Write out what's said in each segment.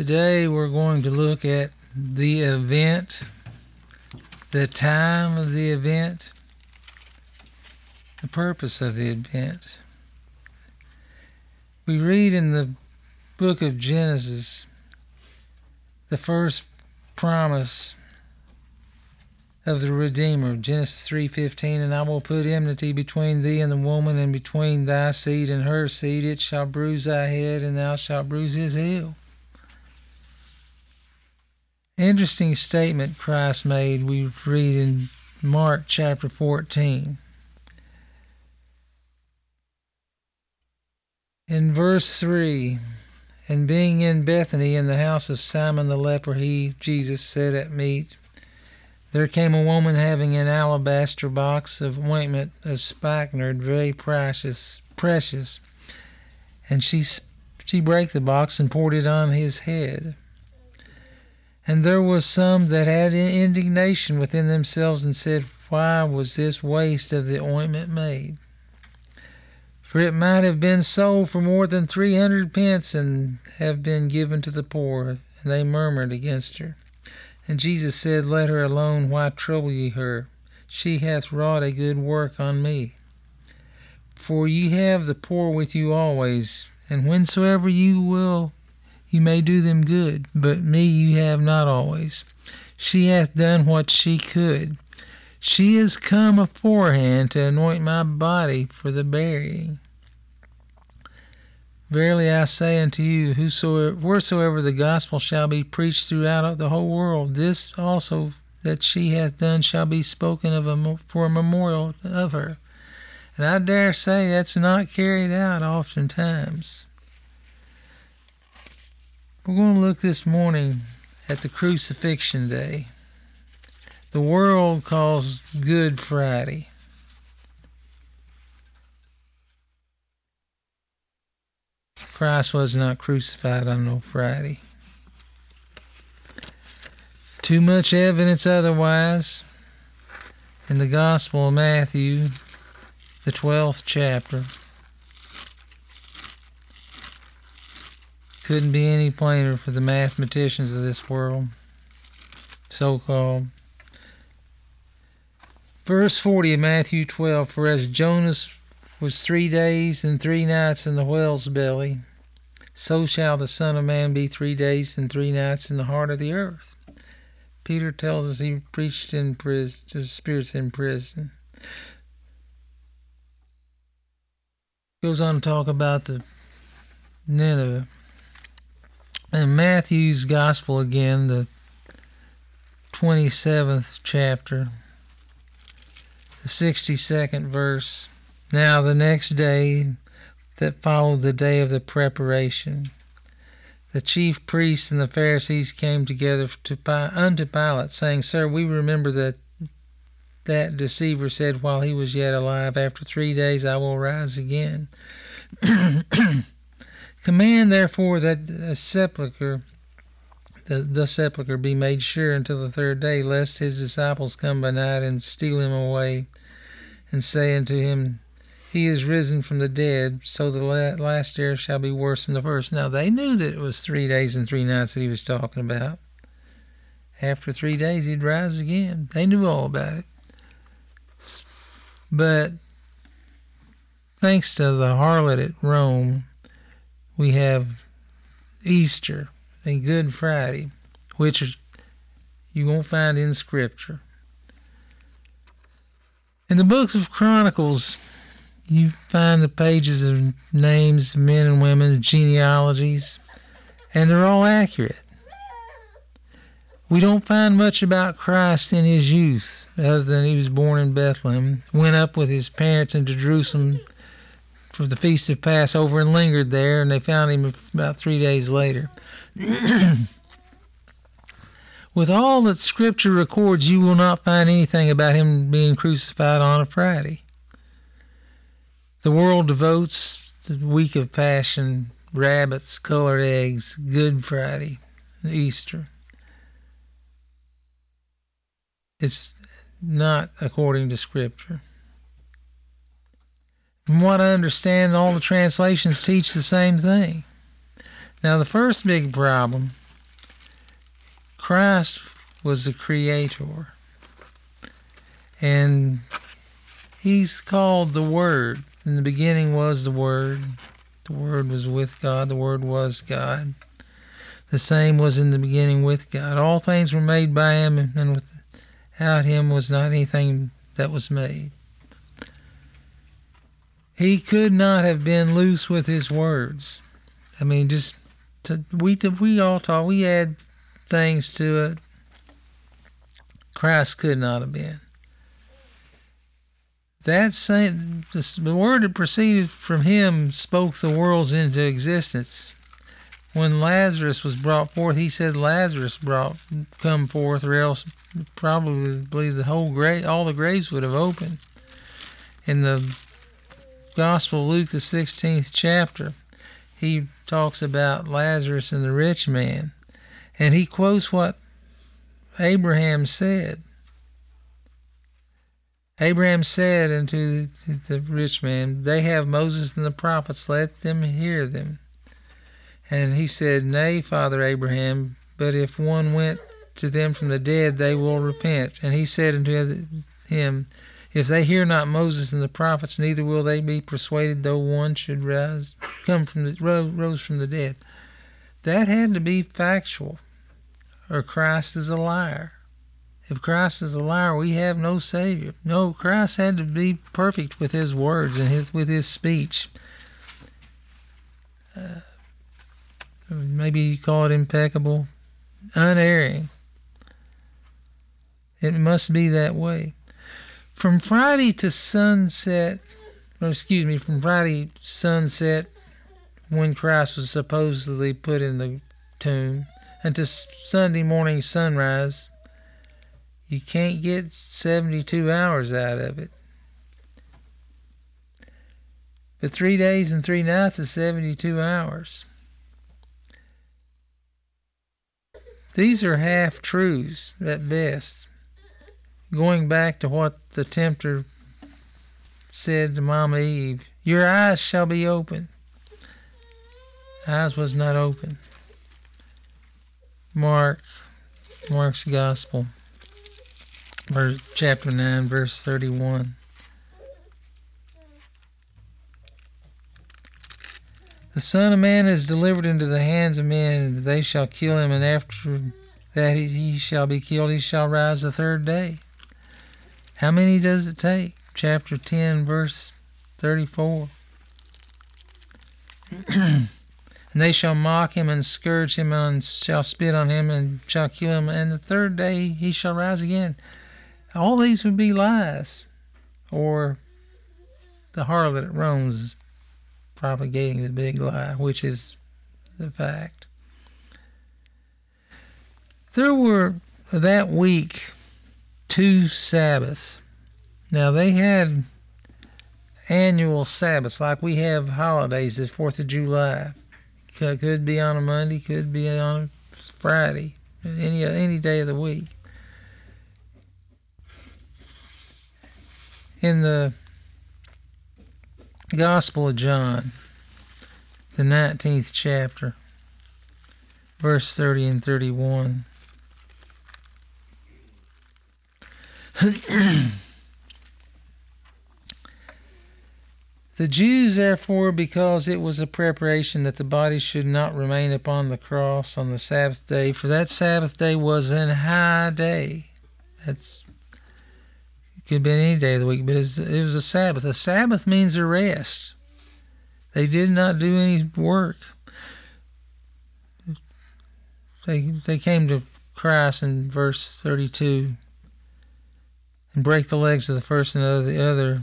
Today we're going to look at the event, the time of the event, the purpose of the event. We read in the book of Genesis the first promise of the Redeemer, Genesis 3:15, and I will put enmity between thee and the woman and between thy seed and her seed, it shall bruise thy head and thou shalt bruise his heel. Interesting statement Christ made, we read in Mark chapter 14. In verse 3, and being in Bethany in the house of Simon the leper, he, Jesus, said at meat, there came a woman having an alabaster box of ointment of spikenard, very precious, precious, and she she brake the box and poured it on his head. And there was some that had indignation within themselves and said, Why was this waste of the ointment made? For it might have been sold for more than three hundred pence and have been given to the poor. And they murmured against her. And Jesus said, Let her alone, why trouble ye her? She hath wrought a good work on me. For ye have the poor with you always, and whensoever you will, you may do them good, but me you have not always. She hath done what she could. She is come aforehand to anoint my body for the burying. Verily I say unto you, whosoever, wheresoever the gospel shall be preached throughout the whole world, this also that she hath done shall be spoken of for a memorial of her. And I dare say that's not carried out oftentimes. We're going to look this morning at the crucifixion day. The world calls Good Friday. Christ was not crucified on no Friday. Too much evidence otherwise in the Gospel of Matthew, the 12th chapter. Couldn't be any plainer for the mathematicians of this world, so called. Verse 40 of Matthew 12 For as Jonas was three days and three nights in the whale's belly, so shall the Son of Man be three days and three nights in the heart of the earth. Peter tells us he preached in prison, to spirits in prison. Goes on to talk about the Nineveh. In Matthew's Gospel again, the 27th chapter, the 62nd verse. Now the next day that followed the day of the preparation, the chief priests and the Pharisees came together to, unto Pilate, saying, Sir, we remember that that deceiver said while he was yet alive, After three days I will rise again. Command therefore that the sepulchre the, the sepulchre be made sure until the third day, lest his disciples come by night and steal him away, and say unto him, He is risen from the dead, so the last day shall be worse than the first. Now they knew that it was three days and three nights that he was talking about. After three days, he'd rise again. They knew all about it. But thanks to the harlot at Rome, we have Easter and Good Friday, which you won't find in Scripture. In the books of Chronicles, you find the pages of names men and women, genealogies, and they're all accurate. We don't find much about Christ in his youth, other than he was born in Bethlehem, went up with his parents into Jerusalem for the feast of Passover and lingered there, and they found him about three days later. With all that Scripture records, you will not find anything about him being crucified on a Friday. The world devotes the week of Passion, rabbits, colored eggs, Good Friday, Easter. It's not according to Scripture. From what I understand, all the translations teach the same thing. Now, the first big problem Christ was the creator. And he's called the Word. In the beginning was the Word. The Word was with God. The Word was God. The same was in the beginning with God. All things were made by him, and without him was not anything that was made. He could not have been loose with his words. I mean, just to, we we all talk. We add things to it. Christ could not have been. That same the word that proceeded from him spoke the worlds into existence when Lazarus was brought forth, he said, Lazarus brought come forth, or else probably the whole grave, all the graves would have opened. In the Gospel Luke, the 16th chapter, he talks about Lazarus and the rich man, and he quotes what Abraham said. Abraham said unto the rich man, They have Moses and the prophets, let them hear them. And he said, Nay, Father Abraham, but if one went to them from the dead, they will repent. And he said unto him, If they hear not Moses and the prophets, neither will they be persuaded, though one should rise, come from the rose from the dead. That had to be factual, or Christ is a liar. If Christ is a liar, we have no Savior. No, Christ had to be perfect with His words and his, with His speech. Uh, maybe you call it impeccable, unerring. It must be that way. From Friday to sunset, or excuse me, from Friday sunset, when Christ was supposedly put in the tomb, to Sunday morning sunrise, you can't get 72 hours out of it. But three days and three nights is 72 hours. These are half truths at best. Going back to what the tempter said to Mama Eve, Your eyes shall be open. Eyes was not open. Mark, Mark's Gospel, verse, chapter 9, verse 31. The Son of Man is delivered into the hands of men, they shall kill him, and after that he shall be killed, he shall rise the third day. How many does it take? Chapter 10, verse 34. and they shall mock him and scourge him and shall spit on him and shall kill him, and the third day he shall rise again. All these would be lies, or the harlot at Rome's propagating the big lie, which is the fact. There were that week two Sabbaths. Now they had annual Sabbaths like we have holidays, the 4th of July. Could be on a Monday, could be on a Friday, any any day of the week. In the Gospel of John, the 19th chapter, verse 30 and 31. the Jews, therefore, because it was a preparation that the body should not remain upon the cross on the Sabbath day, for that Sabbath day was an high day. That's could be any day of the week, but it was a Sabbath. A Sabbath means a rest. They did not do any work. They, they came to Christ in verse 32 and break the legs of the first and of the other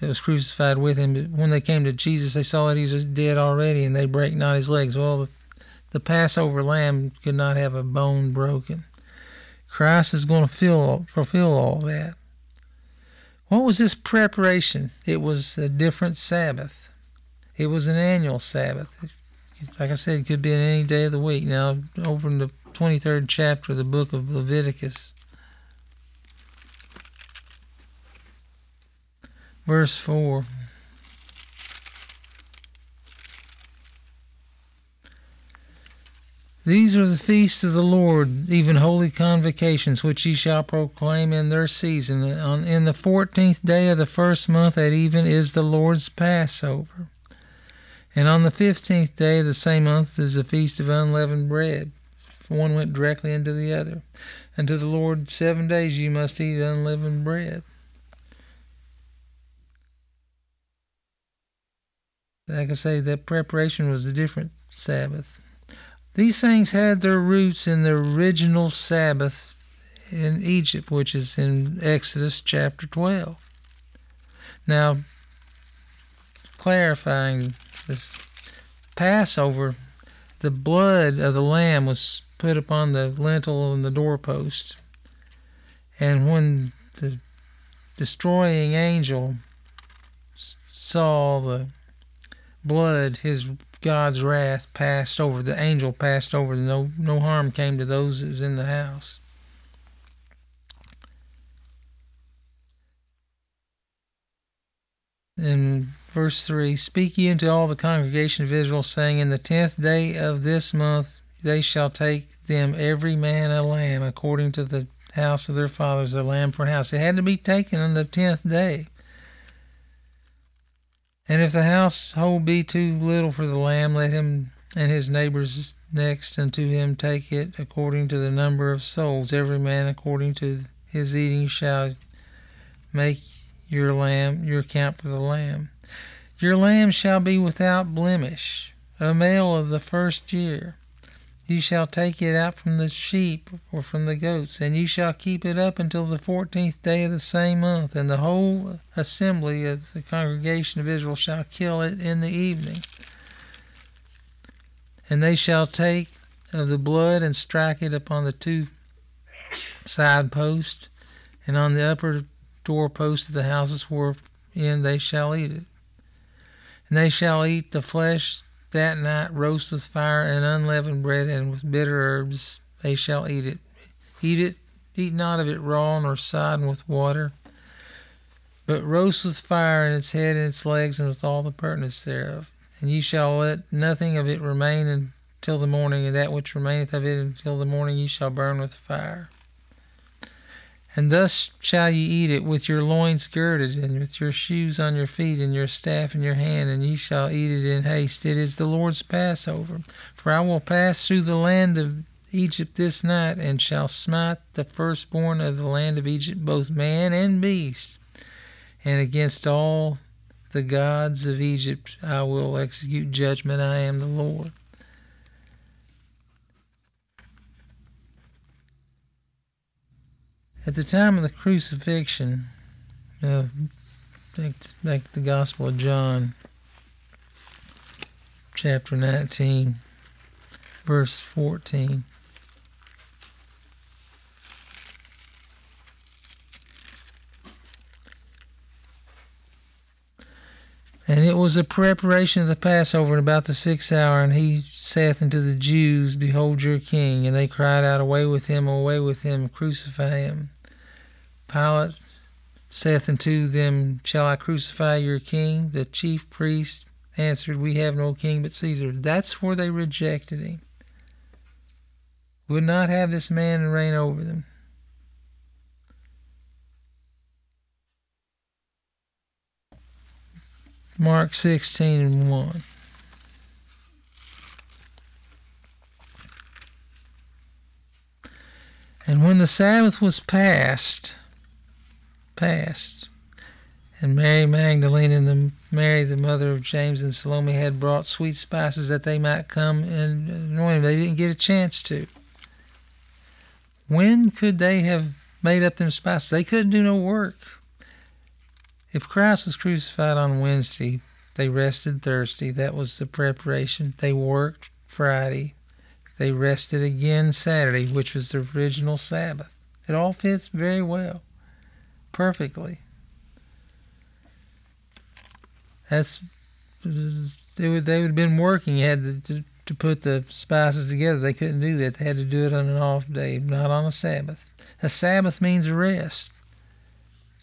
that was crucified with him. But when they came to Jesus, they saw that he was dead already, and they break not his legs. Well, the, the Passover lamb could not have a bone broken. Christ is going to fill, fulfill all that. What was this preparation? It was a different Sabbath. It was an annual Sabbath. Like I said, it could be in any day of the week. Now, over in the 23rd chapter of the book of Leviticus, verse 4. These are the feasts of the Lord, even holy convocations, which ye shall proclaim in their season. On, in the fourteenth day of the first month at even is the Lord's Passover. And on the fifteenth day of the same month is the feast of unleavened bread. One went directly into the other. Unto the Lord seven days you must eat unleavened bread. Like I say, that preparation was a different Sabbath. These things had their roots in the original Sabbath in Egypt, which is in Exodus chapter 12. Now, clarifying this Passover, the blood of the lamb was put upon the lintel and the doorpost. And when the destroying angel saw the blood, his God's wrath passed over. The angel passed over. No, no harm came to those that was in the house. In verse 3 Speak ye unto all the congregation of Israel, saying, In the tenth day of this month they shall take them every man a lamb, according to the house of their fathers, a lamb for an house. It had to be taken on the tenth day. And if the household be too little for the lamb, let him and his neighbors next unto him take it according to the number of souls. Every man according to his eating shall make your lamb your count for the lamb. Your lamb shall be without blemish, a male of the first year. You shall take it out from the sheep or from the goats, and you shall keep it up until the fourteenth day of the same month, and the whole assembly of the congregation of Israel shall kill it in the evening. And they shall take of the blood and strike it upon the two side posts, and on the upper doorposts of the houses wherein they shall eat it. And they shall eat the flesh that night roast with fire and unleavened bread and with bitter herbs they shall eat it. Eat it, eat not of it raw nor sodden with water, but roast with fire in its head and its legs and with all the pertinence thereof. And ye shall let nothing of it remain until the morning, and that which remaineth of it until the morning ye shall burn with fire. And thus shall ye eat it with your loins girded, and with your shoes on your feet, and your staff in your hand, and ye shall eat it in haste. It is the Lord's Passover. For I will pass through the land of Egypt this night, and shall smite the firstborn of the land of Egypt, both man and beast. And against all the gods of Egypt I will execute judgment. I am the Lord. At the time of the crucifixion, uh, back, to, back to the Gospel of John, chapter 19, verse 14. And it was a preparation of the Passover in about the sixth hour, and he saith unto the Jews, Behold your king. And they cried out, Away with him, away with him, crucify him. Pilate saith unto them, Shall I crucify your king? The chief priest answered, We have no king but Caesar. That's where they rejected him. Would not have this man reign over them. Mark 16 and 1. And when the Sabbath was past, past, and Mary Magdalene and the Mary, the mother of James and Salome, had brought sweet spices that they might come and anoint him. They didn't get a chance to. When could they have made up them spices? They couldn't do no work. If Christ was crucified on Wednesday, they rested Thursday. That was the preparation. They worked Friday. They rested again Saturday, which was the original Sabbath. It all fits very well, perfectly. That's they would they would have been working. Had to, to put the spices together. They couldn't do that. They had to do it on an off day, not on a Sabbath. A Sabbath means rest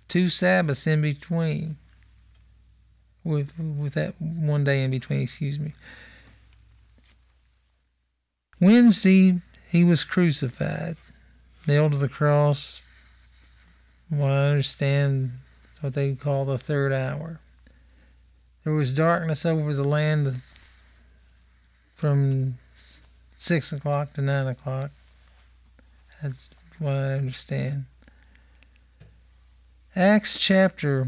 two Sabbaths in between. With with that one day in between, excuse me. Wednesday, he was crucified, nailed to the cross. What I understand, what they call the third hour. There was darkness over the land from six o'clock to nine o'clock. That's what I understand. Acts chapter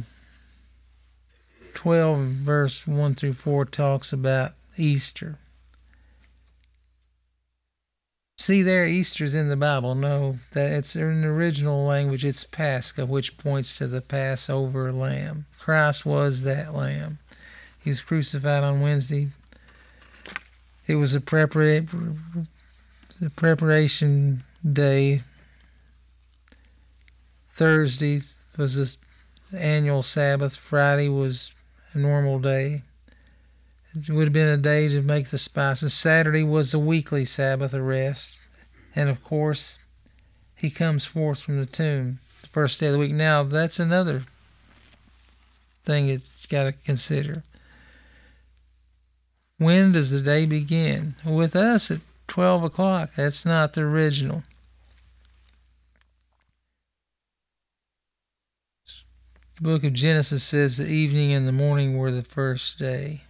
12, verse 1 through 4 talks about Easter. See there, Easter's in the Bible. No, that it's in the original language. It's Pascha, which points to the Passover lamb. Christ was that lamb. He was crucified on Wednesday. It was a prepara- the preparation day. Thursday was the annual Sabbath. Friday was a normal day. It would have been a day to make the spices. Saturday was the weekly Sabbath of rest. And of course, he comes forth from the tomb the first day of the week. Now, that's another thing you've got to consider. When does the day begin? With us at 12 o'clock. That's not the original. The book of Genesis says the evening and the morning were the first day.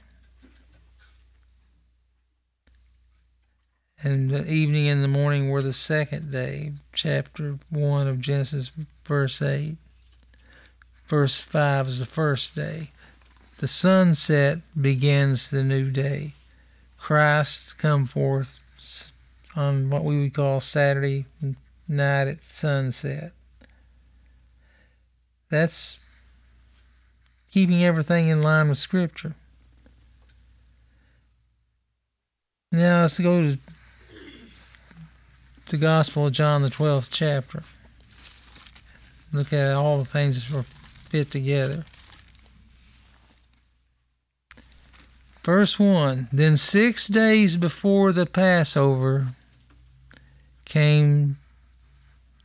And the evening and the morning were the second day. Chapter 1 of Genesis, verse 8. Verse 5 is the first day. The sunset begins the new day. Christ come forth on what we would call Saturday night at sunset. That's keeping everything in line with Scripture. Now let's go to the Gospel of John, the 12th chapter. Look at all the things that were fit together. Verse 1 Then six days before the Passover came,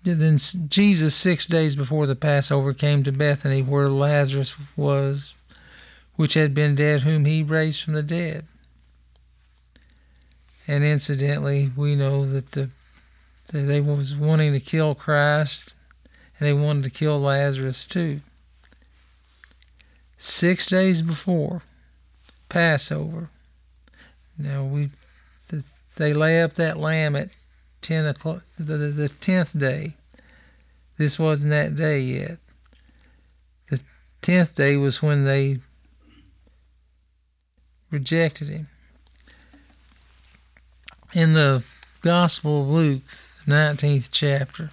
then Jesus, six days before the Passover, came to Bethany where Lazarus was, which had been dead, whom he raised from the dead. And incidentally, we know that the that they was wanting to kill Christ and they wanted to kill Lazarus too. Six days before, Passover. Now we, the, they lay up that lamb at ten o'clock, the, the, the tenth day. This wasn't that day yet. The tenth day was when they rejected him. In the Gospel of Luke, 19th chapter.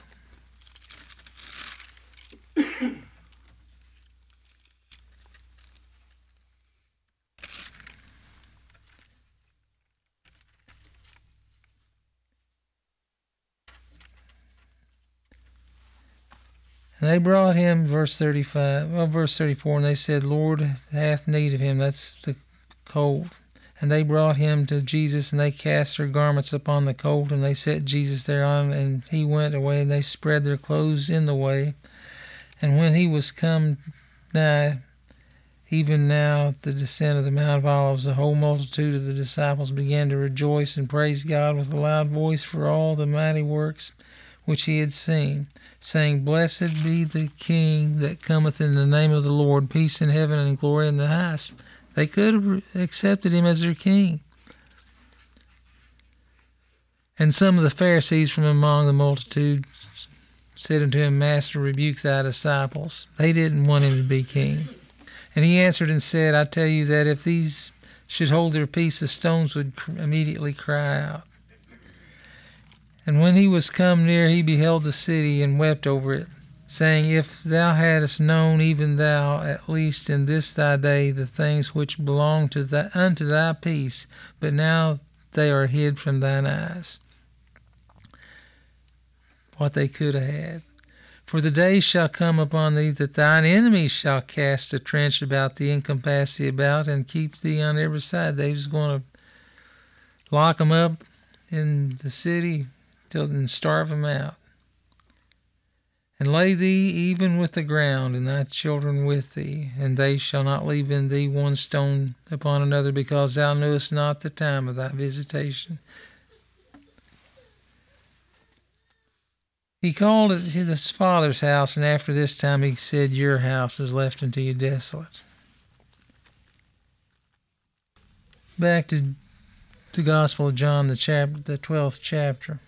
And they brought him, verse 35, well, verse 34, and they said, Lord hath need of him. That's the colt. And they brought him to Jesus, and they cast their garments upon the colt, and they set Jesus thereon, and he went away, and they spread their clothes in the way. And when he was come nigh, even now at the descent of the Mount of Olives, the whole multitude of the disciples began to rejoice and praise God with a loud voice for all the mighty works which he had seen, saying, Blessed be the King that cometh in the name of the Lord, peace in heaven and glory in the highest. They could have accepted him as their king. And some of the Pharisees from among the multitude said unto him, Master, rebuke thy disciples. They didn't want him to be king. And he answered and said, I tell you that if these should hold their peace, the stones would immediately cry out. And when he was come near, he beheld the city and wept over it, saying, If thou hadst known, even thou, at least in this thy day, the things which belong to thy, unto thy peace, but now they are hid from thine eyes. What they could have had. For the day shall come upon thee that thine enemies shall cast a trench about thee and compass thee about and keep thee on every side. They was going to lock them up in the city till then starve them out and lay thee even with the ground, and thy children with thee, and they shall not leave in thee one stone upon another, because thou knewest not the time of thy visitation. He called it his father's house, and after this time he said, Your house is left unto you desolate. Back to the Gospel of John, the, chapter, the 12th chapter.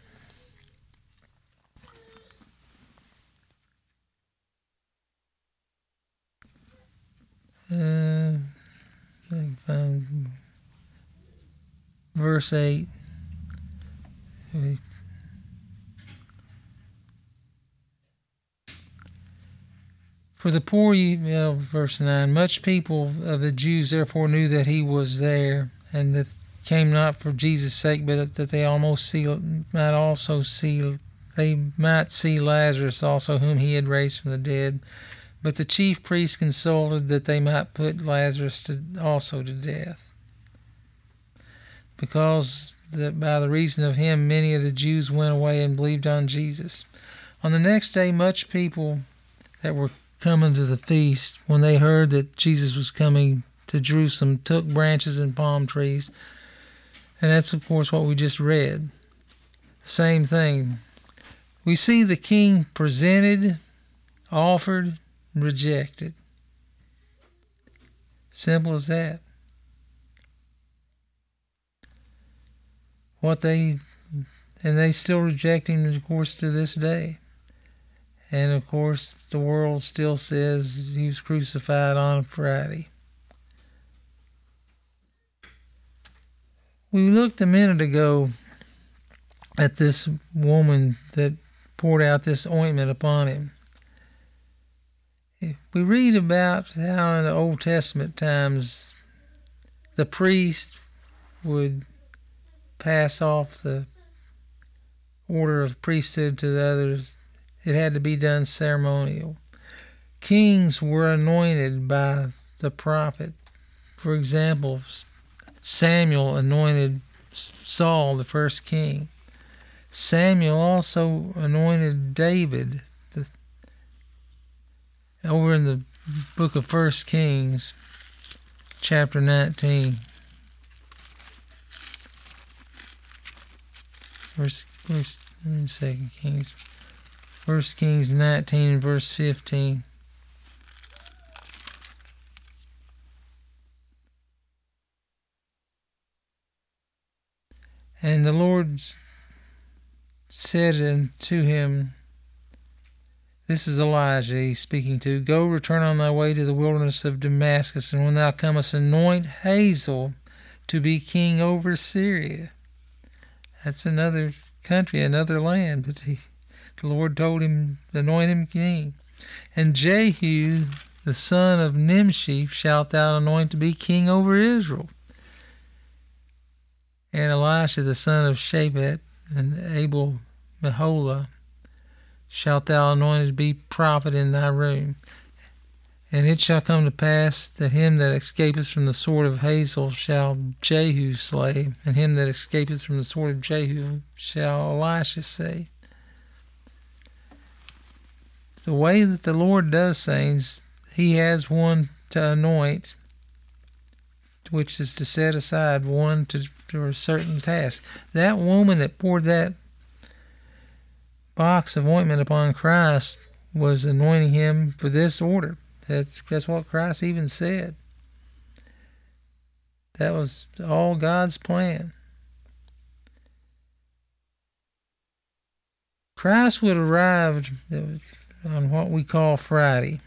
Verse eight. For the poor, you, well, verse 9, much people of the Jews therefore knew that he was there, and that came not for Jesus' sake, but that they almost see, might also see, they might see Lazarus also, whom he had raised from the dead. But the chief priests consulted that they might put Lazarus to, also to death, because that by the reason of him many of the Jews went away and believed on Jesus. On the next day, much people that were coming to the feast, when they heard that Jesus was coming to Jerusalem, took branches and palm trees. And that's, of course, what we just read. Same thing. We see the king presented, offered, rejected. Simple as that. What they, and they still reject him, of course, to this day. And of course, the world still says he was crucified on Friday. We looked a minute ago at this woman that poured out this ointment upon him. We read about how in the Old Testament times the priest would pass off the order of priesthood to the others it had to be done ceremonial. Kings were anointed by the prophet. For example, Samuel anointed Saul, the first king. Samuel also anointed David. The, over in the book of First Kings, chapter 19. First, first, Second Kings. 1 Kings 19 and verse 15. And the Lord said unto him, This is Elijah speaking to, Go return on thy way to the wilderness of Damascus, and when thou comest, anoint Hazael to be king over Syria. That's another country, another land, but he the Lord told him, Anoint him king. And Jehu, the son of Nimshi, shalt thou anoint to be king over Israel. And Elisha, the son of Shaphat, and Abel Meholah, shalt thou anoint to be prophet in thy room. And it shall come to pass that him that escapeth from the sword of Hazael shall Jehu slay, and him that escapeth from the sword of Jehu shall Elisha slay the way that the Lord does things, He has one to anoint, which is to set aside one to, to a certain task. That woman that poured that box of ointment upon Christ was anointing him for this order. That's, that's what Christ even said. That was all God's plan. Christ would arrive on what we call Friday.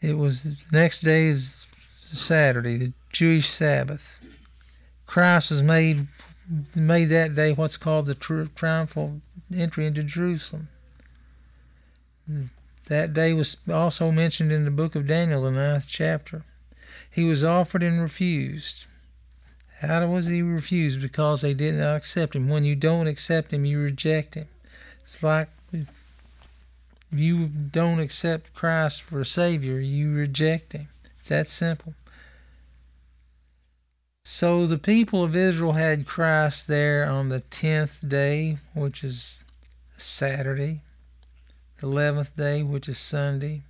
It was the next day is Saturday, the Jewish Sabbath. Christ was made made that day what's called the tri- triumphal entry into Jerusalem. That day was also mentioned in the book of Daniel, the ninth chapter. He was offered and refused. How was he refused? Because they did not accept him. When you don't accept him, you reject him. It's like if you don't accept Christ for a Savior, you reject Him. It's that simple. So the people of Israel had Christ there on the 10th day, which is Saturday, the 11th day, which is Sunday,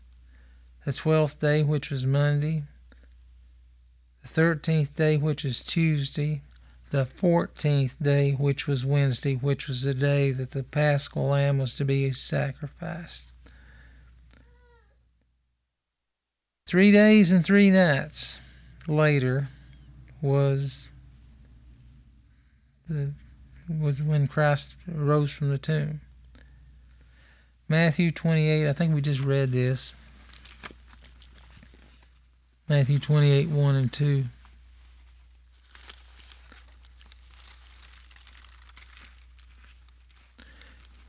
the 12th day, which was Monday, the 13th day, which is Tuesday, the fourteenth day, which was Wednesday, which was the day that the paschal lamb was to be sacrificed. Three days and three nights later was the was when Christ rose from the tomb. Matthew 28, I think we just read this. Matthew 28, 1 and 2.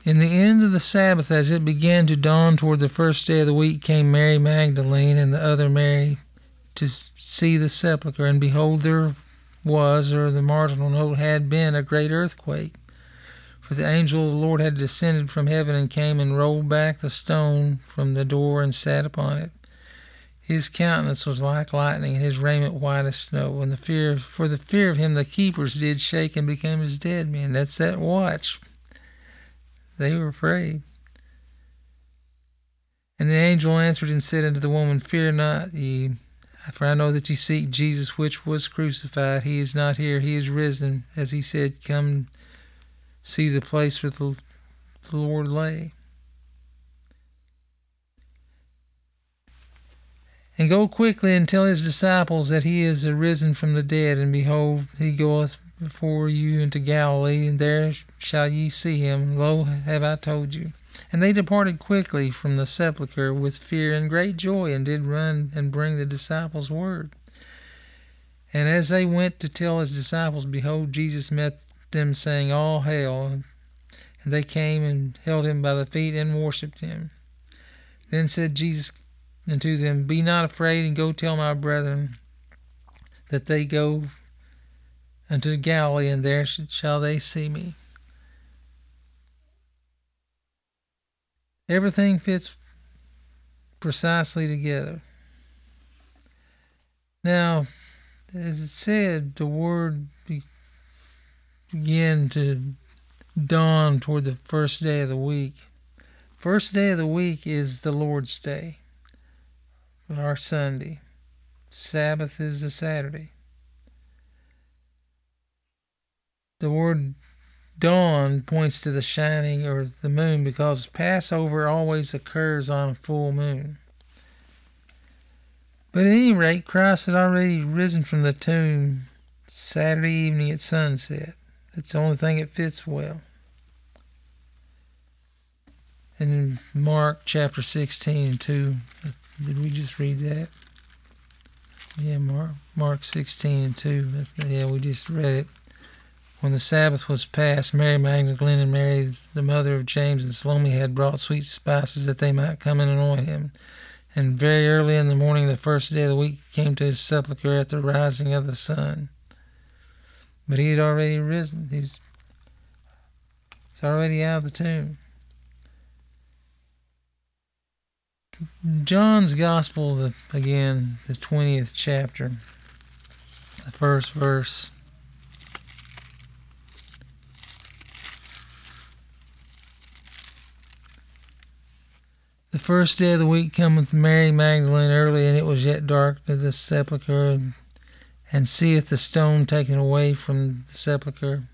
In the end of the Sabbath, as it began to dawn toward the first day of the week, came Mary Magdalene and the other Mary to see the sepulchre, and behold, there was, or the marginal note had been, a great earthquake. For the angel of the Lord had descended from heaven and came and rolled back the stone from the door and sat upon it. His countenance was like lightning, and his raiment white as snow. And the fear, for the fear of him, the keepers did shake and became as dead men. That's that watch they were afraid. And the angel answered and said unto the woman, Fear not ye, for I know that ye seek Jesus which was crucified. He is not here, he is risen. As he said, Come see the place where the, the Lord lay. And go quickly and tell his disciples that he is arisen from the dead, and behold, he goeth before you into Galilee, and there shall ye see him. Lo, have I told you. And they departed quickly from the sepulchre with fear and great joy, and did run and bring the disciples word. And as they went to tell his disciples, behold, Jesus met them, saying, All hail. And they came and held him by the feet and worshipped him. Then said Jesus unto them, Be not afraid, and go tell my brethren that they go unto Galilee, and there shall they see me. Everything fits precisely together. Now, as it said, the word began to dawn toward the first day of the week. First day of the week is the Lord's Day, our Sunday. Sabbath is the Saturday. The word dawn points to the shining or the moon because Passover always occurs on a full moon. But at any rate, Christ had already risen from the tomb Saturday evening at sunset. That's the only thing that fits well. And in Mark chapter 16 and 2, did we just read that? Yeah, Mark, Mark 16 and 2. Yeah, we just read it. When the Sabbath was past, Mary Magdalene and Mary, the mother of James and Salome, had brought sweet spices that they might come and anoint him. And very early in the morning, the first day of the week, came to his sepulchre at the rising of the sun. But he had already risen. He's, he's already out of the tomb. John's Gospel, the, again, the 20th chapter, the first verse. The first day of the week cometh Mary Magdalene early, and it was yet dark to the sepulchre, and, seeth the stone taken away from the sepulchre.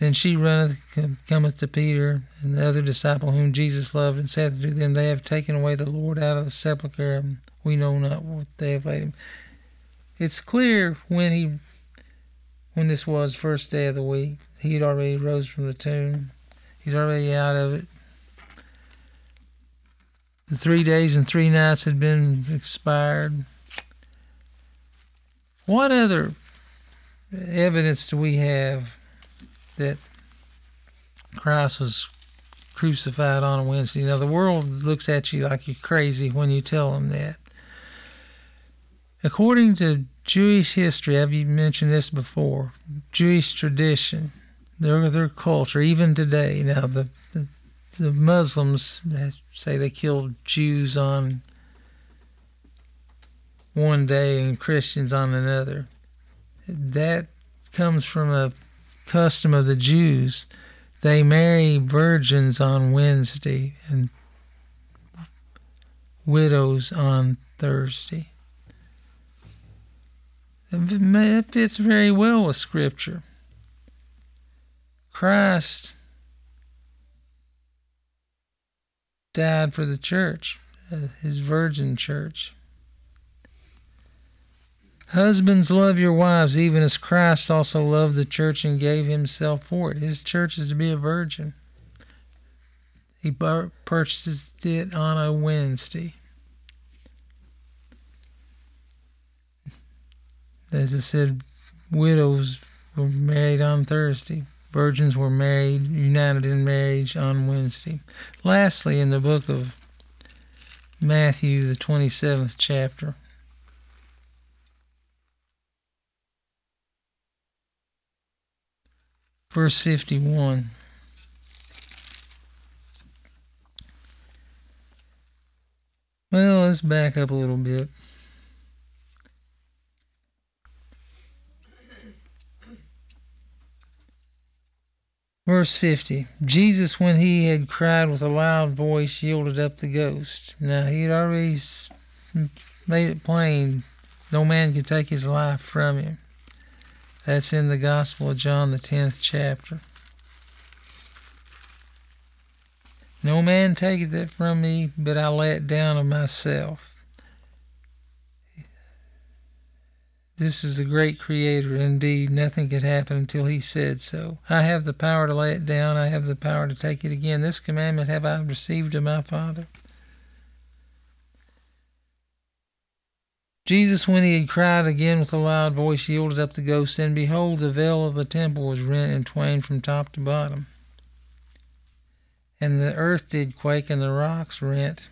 Then she runneth, cometh to Peter and the other disciple whom Jesus loved, and saith to them, They have taken away the Lord out of the sepulchre, and we know not what they have laid him. It's clear when he, when this was first day of the week, he had already rose from the tomb. He's already out of it. The three days and three nights had been expired. What other evidence do we have that Christ was crucified on a Wednesday? Now, the world looks at you like you're crazy when you tell them that. According to Jewish history, I've mentioned this before, Jewish tradition, their, their culture, even today. Now, the, the the Muslims say they killed Jews on one day and Christians on another. That comes from a custom of the Jews. They marry virgins on Wednesday and widows on Thursday. It fits very well with Scripture. Christ died for the church, uh, his virgin church. Husbands, love your wives, even as Christ also loved the church and gave himself for it. His church is to be a virgin. He purchased it on a Wednesday. As I said, widows were married on Thursday. Virgins were married, united in marriage on Wednesday. Lastly, in the book of Matthew, the 27th chapter, verse 51. Well, let's back up a little bit. Verse 50 Jesus, when he had cried with a loud voice, yielded up the ghost. Now, he had already made it plain no man could take his life from him. That's in the Gospel of John, the 10th chapter. No man taketh it from me, but I lay it down of myself. This is the great Creator. Indeed, nothing could happen until He said so. I have the power to lay it down. I have the power to take it again. This commandment have I received of my Father. Jesus, when he had cried again with a loud voice, yielded up the ghost, and behold, the veil of the temple was rent in twain from top to bottom. And the earth did quake, and the rocks rent,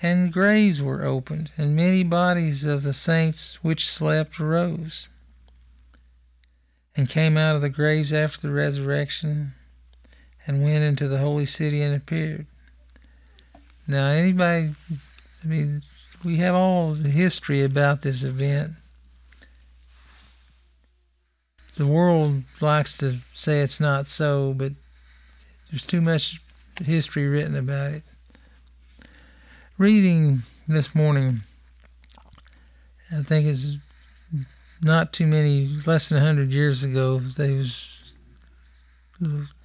and graves were opened, and many bodies of the saints which slept rose, and came out of the graves after the resurrection, and went into the holy city and appeared. Now, anybody, I mean, we have all the history about this event. The world likes to say it's not so, but there's too much history written about it. Reading this morning, I think it's not too many, less than 100 years ago, they was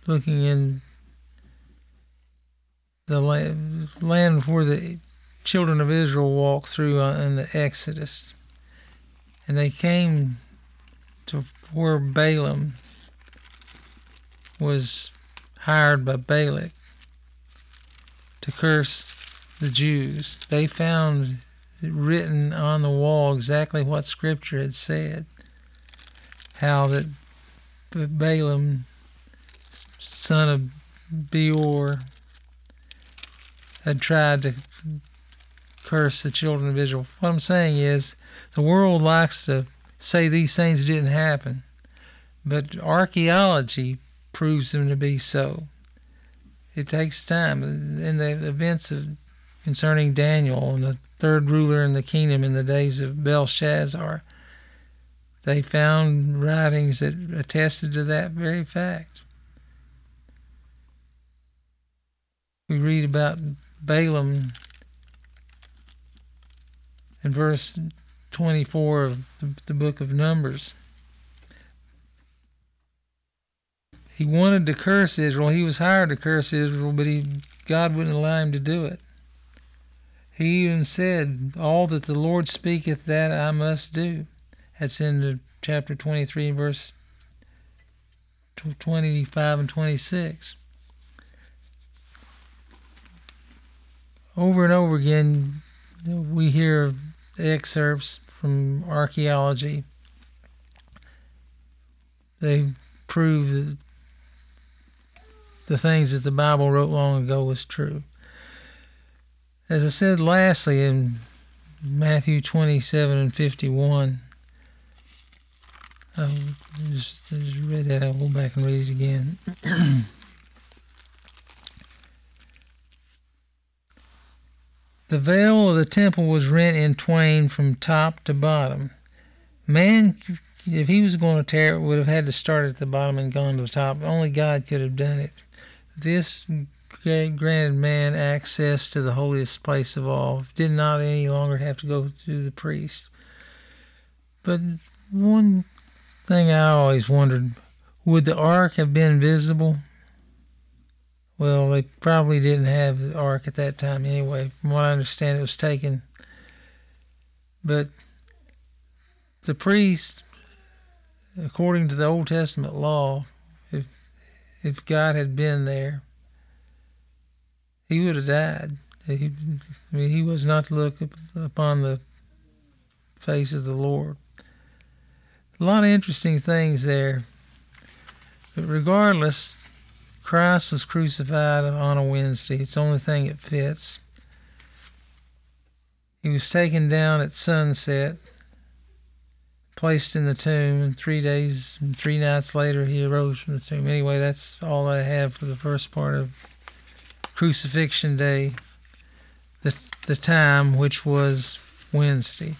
looking in the land, land where the children of Israel walked through uh, in the Exodus. And they came to where Balaam was hired by Balak to curse the Jews. They found written on the wall exactly what Scripture had said. How that Balaam, son of Beor, had tried to curse the children of Israel. What I'm saying is, the world likes to say these things didn't happen, but archaeology proves them to be so. It takes time. In the events of concerning Daniel and the third ruler in the kingdom in the days of Belshazzar, they found writings that attested to that very fact. We read about Balaam in verse 24 of the book of Numbers. He wanted to curse Israel. He was hired to curse Israel, but he, God wouldn't allow him to do it. He even said, All that the Lord speaketh, that I must do. That's in chapter 23, verse 25 and 26. Over and over again, we hear excerpts from archaeology. They prove that the things that the Bible wrote long ago was true. As I said lastly in Matthew 27 and 51, um, I just, I just read that. I'll go back and read it again. The veil of the temple was rent in twain from top to bottom. Man, if he was going to tear it, would have had to start at the bottom and gone to the top. Only God could have done it. This granted man access to the holiest place of all. Did not any longer have to go to the priest. But one thing I always wondered would the ark have been visible? Well, they probably didn't have the ark at that time anyway. From what I understand, it was taken. But the priest, according to the Old Testament law, if if God had been there, he would have died. He, I mean, he was not to look upon the face of the Lord. A lot of interesting things there. But regardless, Christ was crucified on a Wednesday. It's the only thing that fits. He was taken down at sunset, placed in the tomb, and three days and three nights later he arose from the tomb. Anyway, that's all I have for the first part of Crucifixion Day, the, the time which was Wednesday.